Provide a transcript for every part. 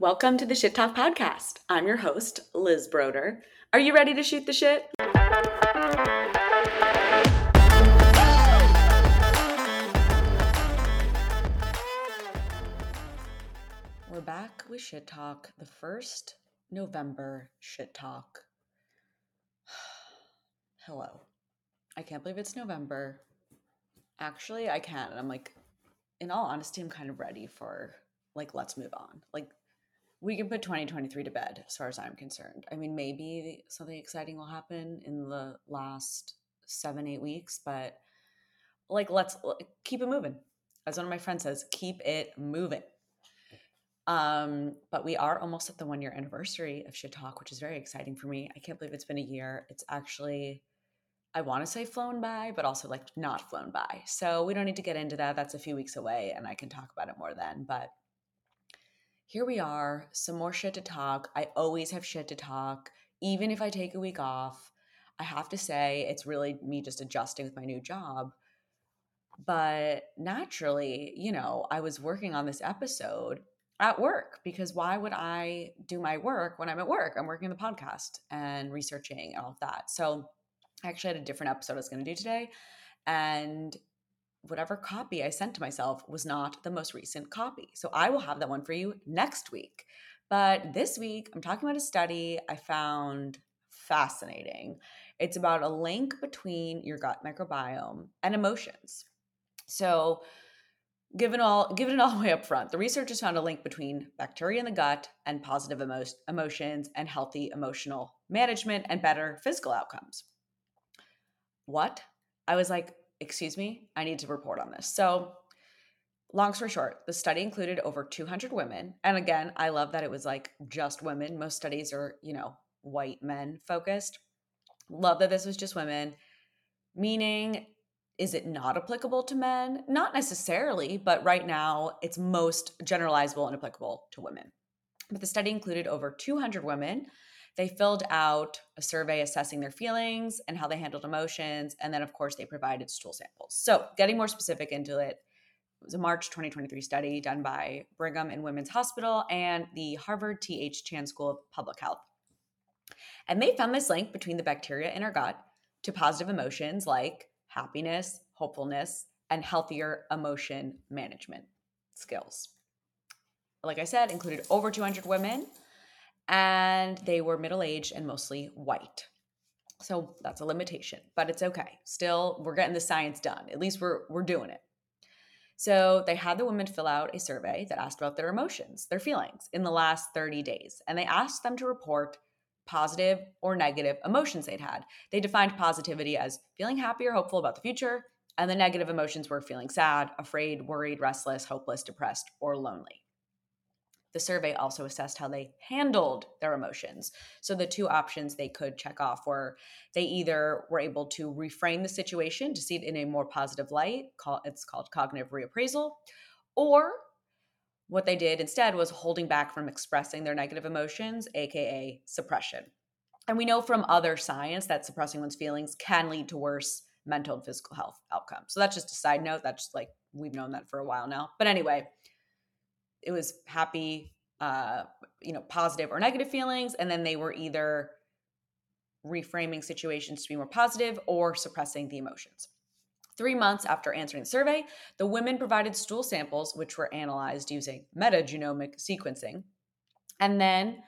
Welcome to the Shit Talk Podcast. I'm your host, Liz Broder. Are you ready to shoot the shit? We're back with Shit Talk, the first November Shit Talk. Hello. I can't believe it's November. Actually, I can. I'm like, in all honesty, I'm kind of ready for like, let's move on. Like, we can put 2023 to bed as far as I'm concerned. I mean, maybe something exciting will happen in the last seven, eight weeks, but like, let's keep it moving. As one of my friends says, keep it moving. Um, but we are almost at the one year anniversary of Shit Talk, which is very exciting for me. I can't believe it's been a year. It's actually, I want to say flown by, but also like not flown by. So we don't need to get into that. That's a few weeks away and I can talk about it more then. But here we are, some more shit to talk. I always have shit to talk, even if I take a week off. I have to say, it's really me just adjusting with my new job. But naturally, you know, I was working on this episode at work because why would I do my work when I'm at work? I'm working on the podcast and researching and all of that. So I actually had a different episode I was going to do today. And whatever copy I sent to myself was not the most recent copy. So I will have that one for you next week. But this week, I'm talking about a study I found fascinating. It's about a link between your gut microbiome and emotions. So, given all given it all the way up front, the researchers found a link between bacteria in the gut and positive emo- emotions and healthy emotional management and better physical outcomes. What? I was like, excuse me, I need to report on this. So, long story short, the study included over 200 women. And again, I love that it was like just women. Most studies are, you know, white men focused. Love that this was just women, meaning, is it not applicable to men? Not necessarily, but right now it's most generalizable and applicable to women. But the study included over 200 women they filled out a survey assessing their feelings and how they handled emotions. And then, of course, they provided stool samples. So, getting more specific into it, it was a March 2023 study done by Brigham and Women's Hospital and the Harvard T.H. Chan School of Public Health. And they found this link between the bacteria in our gut to positive emotions like happiness, hopefulness, and healthier emotion management skills. Like I said, included over 200 women and they were middle aged and mostly white. So that's a limitation, but it's okay. Still, we're getting the science done. At least we're we're doing it. So they had the women fill out a survey that asked about their emotions, their feelings in the last 30 days, and they asked them to report positive or negative emotions they'd had. They defined positivity as feeling happy or hopeful about the future, and the negative emotions were feeling sad, afraid, worried, restless, hopeless, depressed, or lonely. The survey also assessed how they handled their emotions. So the two options they could check off were they either were able to reframe the situation to see it in a more positive light, it's called cognitive reappraisal, or what they did instead was holding back from expressing their negative emotions, aka suppression. And we know from other science that suppressing one's feelings can lead to worse mental and physical health outcomes. So that's just a side note. That's just like we've known that for a while now. But anyway, it was happy, uh, you know, positive or negative feelings, and then they were either reframing situations to be more positive or suppressing the emotions. Three months after answering the survey, the women provided stool samples, which were analyzed using metagenomic sequencing. And then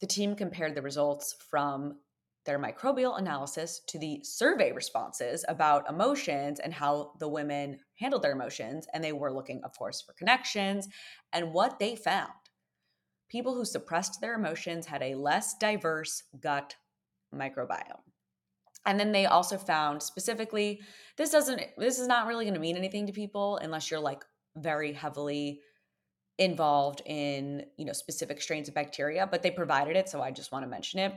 the team compared the results from their microbial analysis to the survey responses about emotions and how the women handled their emotions. And they were looking, of course, for connections. And what they found people who suppressed their emotions had a less diverse gut microbiome. And then they also found specifically this doesn't this is not really going to mean anything to people unless you're like very heavily involved in, you know, specific strains of bacteria, but they provided it so I just want to mention it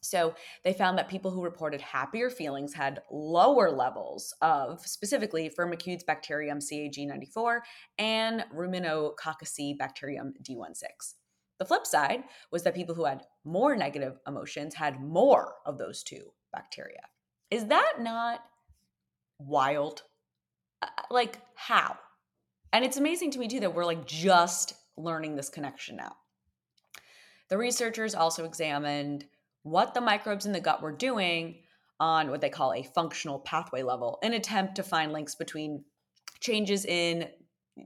so they found that people who reported happier feelings had lower levels of specifically Firmicutes bacterium CAG94 and Ruminococcus bacterium D16. The flip side was that people who had more negative emotions had more of those two bacteria. Is that not wild? Uh, like, how? And it's amazing to me too that we're like just learning this connection now. The researchers also examined what the microbes in the gut were doing on what they call a functional pathway level in attempt to find links between changes in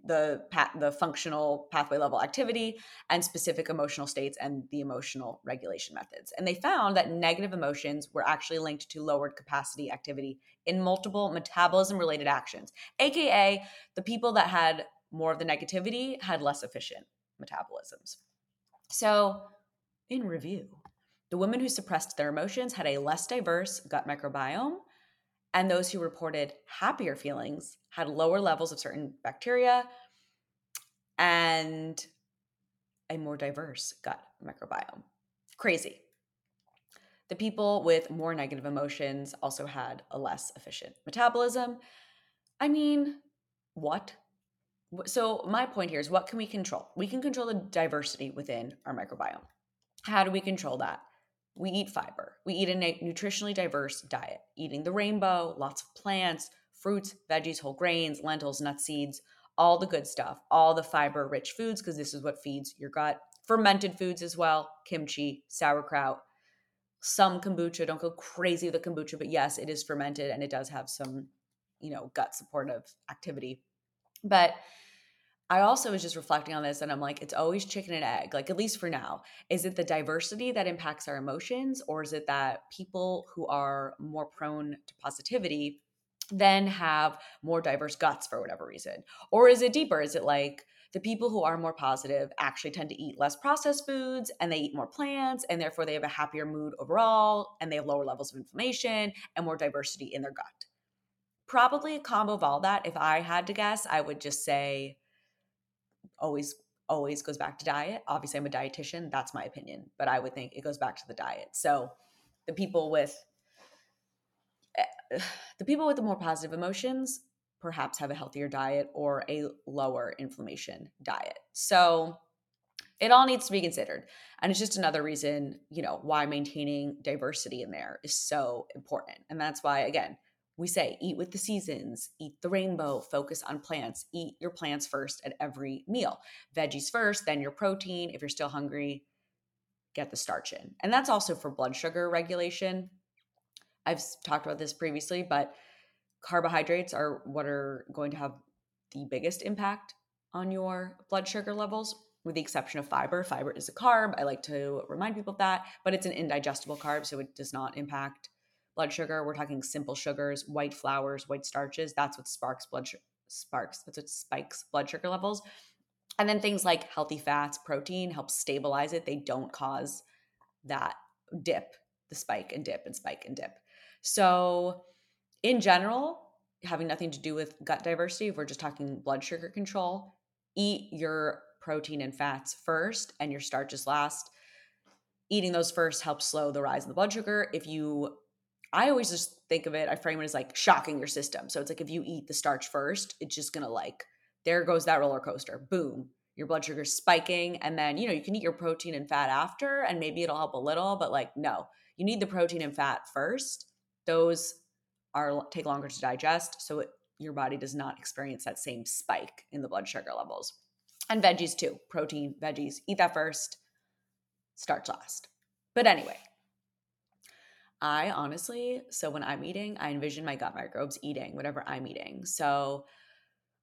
the the functional pathway level activity and specific emotional states and the emotional regulation methods. And they found that negative emotions were actually linked to lowered capacity activity in multiple metabolism related actions aka the people that had more of the negativity had less efficient metabolisms. So in review the women who suppressed their emotions had a less diverse gut microbiome and those who reported happier feelings had lower levels of certain bacteria and a more diverse gut microbiome. Crazy. The people with more negative emotions also had a less efficient metabolism. I mean, what? So, my point here is what can we control? We can control the diversity within our microbiome. How do we control that? We eat fiber. We eat a nutritionally diverse diet, eating the rainbow, lots of plants, fruits, veggies, whole grains, lentils, nuts, seeds, all the good stuff, all the fiber rich foods, because this is what feeds your gut. Fermented foods as well, kimchi, sauerkraut, some kombucha. Don't go crazy with the kombucha, but yes, it is fermented and it does have some, you know, gut supportive activity. But I also was just reflecting on this and I'm like, it's always chicken and egg, like at least for now. Is it the diversity that impacts our emotions, or is it that people who are more prone to positivity then have more diverse guts for whatever reason? Or is it deeper? Is it like the people who are more positive actually tend to eat less processed foods and they eat more plants and therefore they have a happier mood overall and they have lower levels of inflammation and more diversity in their gut? Probably a combo of all that. If I had to guess, I would just say always always goes back to diet. Obviously, I'm a dietitian. That's my opinion, but I would think it goes back to the diet. So the people with eh, the people with the more positive emotions perhaps have a healthier diet or a lower inflammation diet. So it all needs to be considered. And it's just another reason, you know, why maintaining diversity in there is so important. And that's why again, we say eat with the seasons, eat the rainbow, focus on plants, eat your plants first at every meal. Veggies first, then your protein. If you're still hungry, get the starch in. And that's also for blood sugar regulation. I've talked about this previously, but carbohydrates are what are going to have the biggest impact on your blood sugar levels, with the exception of fiber. Fiber is a carb. I like to remind people of that, but it's an indigestible carb, so it does not impact blood sugar. We're talking simple sugars, white flours, white starches. That's what sparks blood sugar sparks. That's what spikes blood sugar levels. And then things like healthy fats, protein help stabilize it. They don't cause that dip, the spike and dip and spike and dip. So, in general, having nothing to do with gut diversity, if we're just talking blood sugar control, eat your protein and fats first and your starches last. Eating those first helps slow the rise in the blood sugar. If you I always just think of it, I frame it as like shocking your system. So it's like if you eat the starch first, it's just gonna like, there goes that roller coaster. Boom. Your blood sugar's spiking. And then, you know, you can eat your protein and fat after, and maybe it'll help a little, but like, no, you need the protein and fat first. Those are take longer to digest. So it, your body does not experience that same spike in the blood sugar levels. And veggies too, protein, veggies, eat that first, starch last. But anyway, I honestly, so when I'm eating, I envision my gut microbes eating whatever I'm eating. So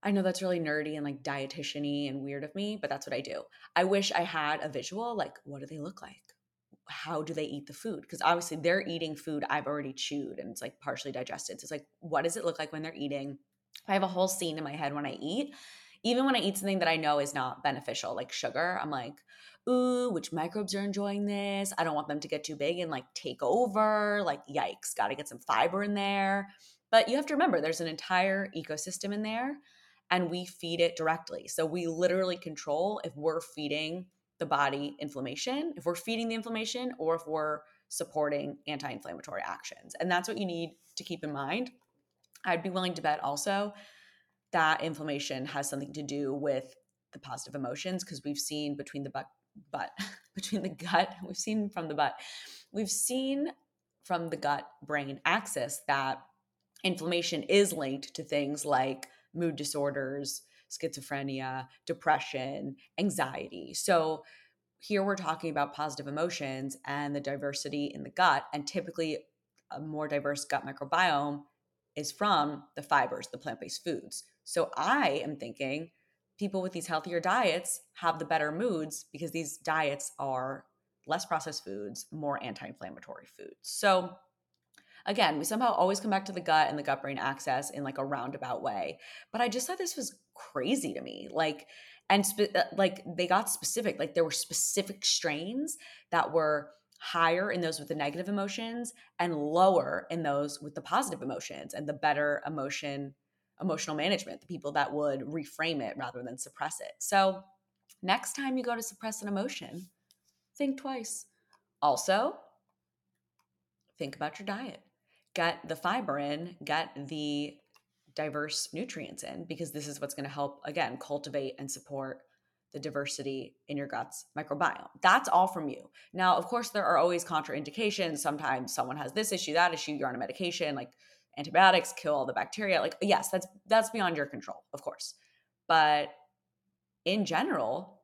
I know that's really nerdy and like dietitian and weird of me, but that's what I do. I wish I had a visual like, what do they look like? How do they eat the food? Because obviously they're eating food I've already chewed and it's like partially digested. So it's like, what does it look like when they're eating? I have a whole scene in my head when I eat. Even when I eat something that I know is not beneficial, like sugar, I'm like, ooh, which microbes are enjoying this? I don't want them to get too big and like take over. Like, yikes, got to get some fiber in there. But you have to remember there's an entire ecosystem in there and we feed it directly. So we literally control if we're feeding the body inflammation, if we're feeding the inflammation, or if we're supporting anti inflammatory actions. And that's what you need to keep in mind. I'd be willing to bet also that inflammation has something to do with the positive emotions because we've seen between the butt between the gut we've seen from the butt we've seen from the gut brain axis that inflammation is linked to things like mood disorders schizophrenia depression anxiety so here we're talking about positive emotions and the diversity in the gut. And typically, a more diverse gut microbiome is from the fibers, the plant based foods. So I am thinking people with these healthier diets have the better moods because these diets are less processed foods, more anti inflammatory foods. So again, we somehow always come back to the gut and the gut brain axis in like a roundabout way. But I just thought this was crazy to me. Like, and spe- uh, like they got specific, like there were specific strains that were higher in those with the negative emotions and lower in those with the positive emotions and the better emotion emotional management the people that would reframe it rather than suppress it so next time you go to suppress an emotion think twice also think about your diet get the fiber in get the diverse nutrients in because this is what's going to help again cultivate and support the diversity in your guts microbiome. That's all from you. Now, of course, there are always contraindications. Sometimes someone has this issue, that issue, you're on a medication, like antibiotics kill all the bacteria. Like, yes, that's that's beyond your control, of course. But in general,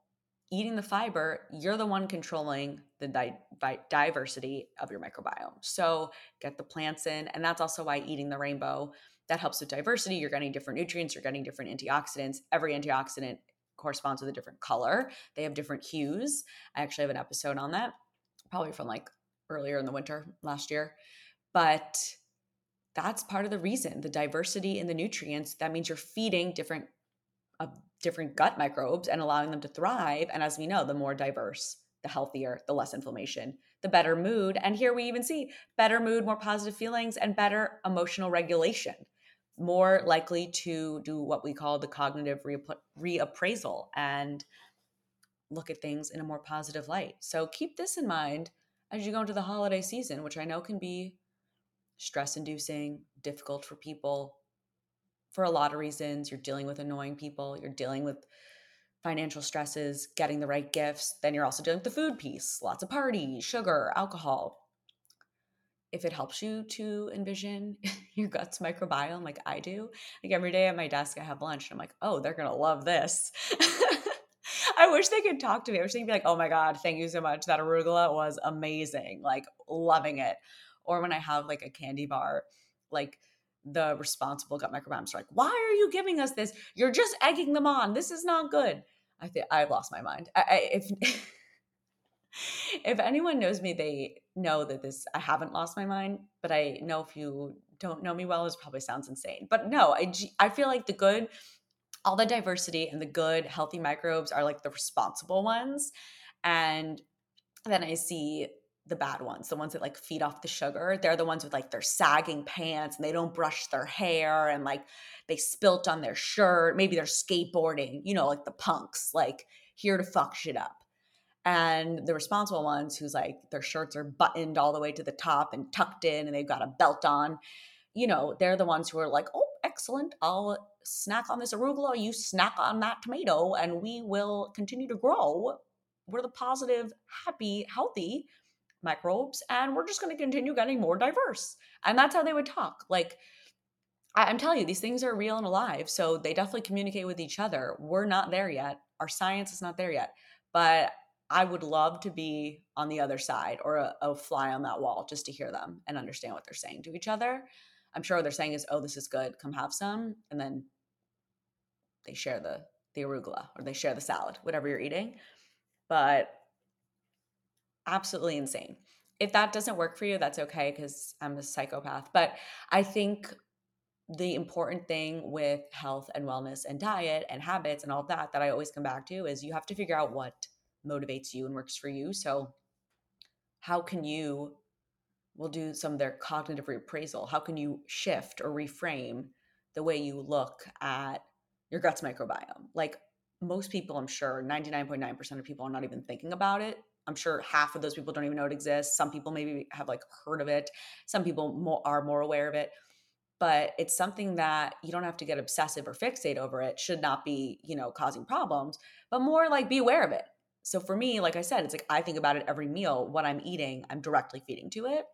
eating the fiber, you're the one controlling the di- di- diversity of your microbiome. So get the plants in, and that's also why eating the rainbow that helps with diversity. You're getting different nutrients, you're getting different antioxidants. Every antioxidant corresponds with a different color. They have different hues. I actually have an episode on that, probably from like earlier in the winter last year. But that's part of the reason the diversity in the nutrients. That means you're feeding different uh, different gut microbes and allowing them to thrive. And as we know, the more diverse, the healthier, the less inflammation, the better mood. And here we even see better mood, more positive feelings, and better emotional regulation more likely to do what we call the cognitive reappraisal and look at things in a more positive light. So keep this in mind as you go into the holiday season, which I know can be stress inducing, difficult for people for a lot of reasons. You're dealing with annoying people, you're dealing with financial stresses, getting the right gifts. Then you're also dealing with the food piece, lots of parties, sugar, alcohol if it helps you to envision your gut's microbiome like I do, like every day at my desk I have lunch and I'm like, oh, they're gonna love this. I wish they could talk to me. I wish they could be like, oh my God, thank you so much. That arugula was amazing. Like loving it. Or when I have like a candy bar, like the responsible gut microbiomes are like, why are you giving us this? You're just egging them on. This is not good. I think I've lost my mind. I, I, if if anyone knows me, they know that this I haven't lost my mind, but I know if you don't know me well, this probably sounds insane. But no, I I feel like the good all the diversity and the good healthy microbes are like the responsible ones. And then I see the bad ones, the ones that like feed off the sugar. They're the ones with like their sagging pants and they don't brush their hair and like they spilt on their shirt. Maybe they're skateboarding, you know, like the punks, like here to fuck shit up. And the responsible ones who's like their shirts are buttoned all the way to the top and tucked in and they've got a belt on. You know they're the ones who are like oh excellent. I'll snack on this arugula. You snack on that tomato and we will continue to grow. We're the positive happy healthy microbes and we're just going to continue getting more diverse and that's how they would talk like i'm telling you these things are real and alive so they definitely communicate with each other we're not there yet our science is not there yet but I would love to be on the other side or a, a, fly on that wall just to hear them and understand what they're saying to each other. I'm sure what they're saying is, "Oh, this is good. Come have some," and then they share the the arugula or they share the salad, whatever you're eating. But absolutely insane. If that doesn't work for you, that's okay because I'm a psychopath. But I think the important thing with health and wellness and diet and habits and all that that I always come back to is you have to figure out what motivates you and works for you. So, how can you, we'll do some of their cognitive reappraisal. How can you shift or reframe the way you look at your gut's microbiome? Like most people, I'm sure 99.9% of people are not even thinking about it. I'm sure half of those people don't even know it exists. Some people maybe have like heard of it. Some people more, are more aware of it but it's something that you don't have to get obsessive or fixate over it should not be you know causing problems but more like be aware of it so for me, like I said, it's like I think about it every meal. What I'm eating, I'm directly feeding to it.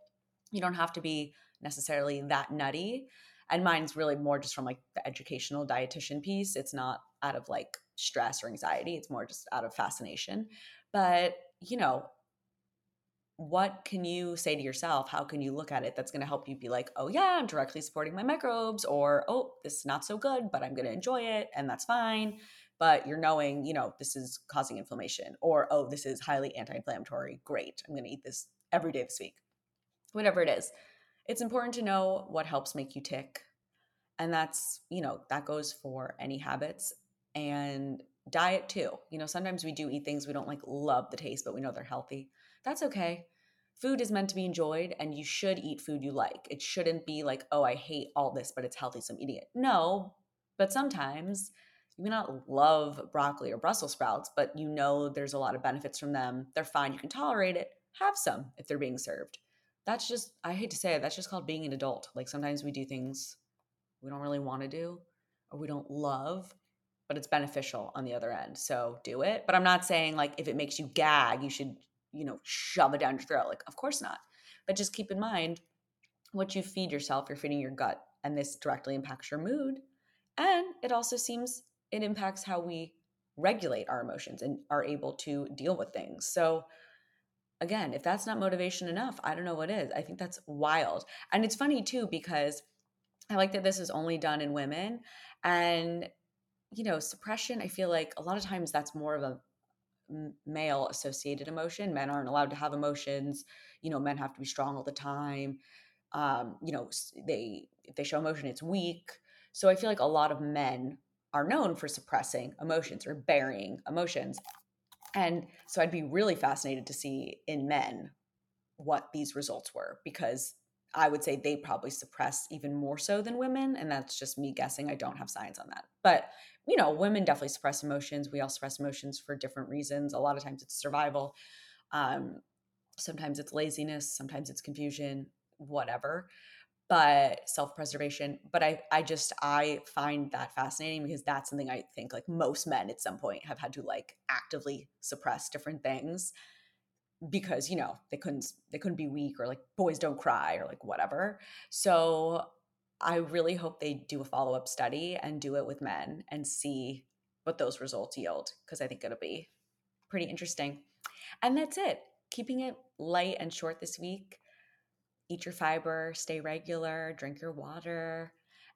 You don't have to be necessarily that nutty. And mine's really more just from like the educational dietitian piece. It's not out of like stress or anxiety, it's more just out of fascination. But, you know, what can you say to yourself? How can you look at it that's going to help you be like, oh, yeah, I'm directly supporting my microbes, or oh, this is not so good, but I'm going to enjoy it and that's fine. But you're knowing, you know, this is causing inflammation, or oh, this is highly anti inflammatory. Great. I'm going to eat this every day this week. Whatever it is. It's important to know what helps make you tick. And that's, you know, that goes for any habits and diet too. You know, sometimes we do eat things we don't like love the taste, but we know they're healthy that's okay. Food is meant to be enjoyed, and you should eat food you like. It shouldn't be like, oh, I hate all this, but it's healthy, so I'm eating it. No, but sometimes you may not love broccoli or Brussels sprouts, but you know there's a lot of benefits from them. They're fine. You can tolerate it. Have some if they're being served. That's just, I hate to say it, that's just called being an adult. Like sometimes we do things we don't really want to do or we don't love, but it's beneficial on the other end. So do it. But I'm not saying like if it makes you gag, you should you know, shove it down your throat. Like, of course not. But just keep in mind what you feed yourself, you're feeding your gut, and this directly impacts your mood. And it also seems it impacts how we regulate our emotions and are able to deal with things. So, again, if that's not motivation enough, I don't know what is. I think that's wild. And it's funny too, because I like that this is only done in women. And, you know, suppression, I feel like a lot of times that's more of a male associated emotion. Men aren't allowed to have emotions. You know, men have to be strong all the time. Um, you know, they if they show emotion, it's weak. So I feel like a lot of men are known for suppressing emotions or burying emotions. And so I'd be really fascinated to see in men what these results were because I would say they probably suppress even more so than women. And that's just me guessing. I don't have science on that. But you know, women definitely suppress emotions. We all suppress emotions for different reasons. A lot of times it's survival. Um, sometimes it's laziness. Sometimes it's confusion, whatever. But self preservation. But I, I just, I find that fascinating because that's something I think like most men at some point have had to like actively suppress different things because you know they couldn't they couldn't be weak or like boys don't cry or like whatever so I really hope they do a follow up study and do it with men and see what those results yield because I think it'll be pretty interesting. And that's it. Keeping it light and short this week. Eat your fiber, stay regular, drink your water,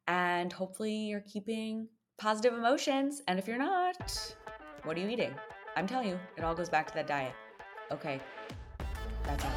and hopefully you're keeping positive emotions. And if you're not, what are you eating? I'm telling you, it all goes back to that diet. Okay, that's all.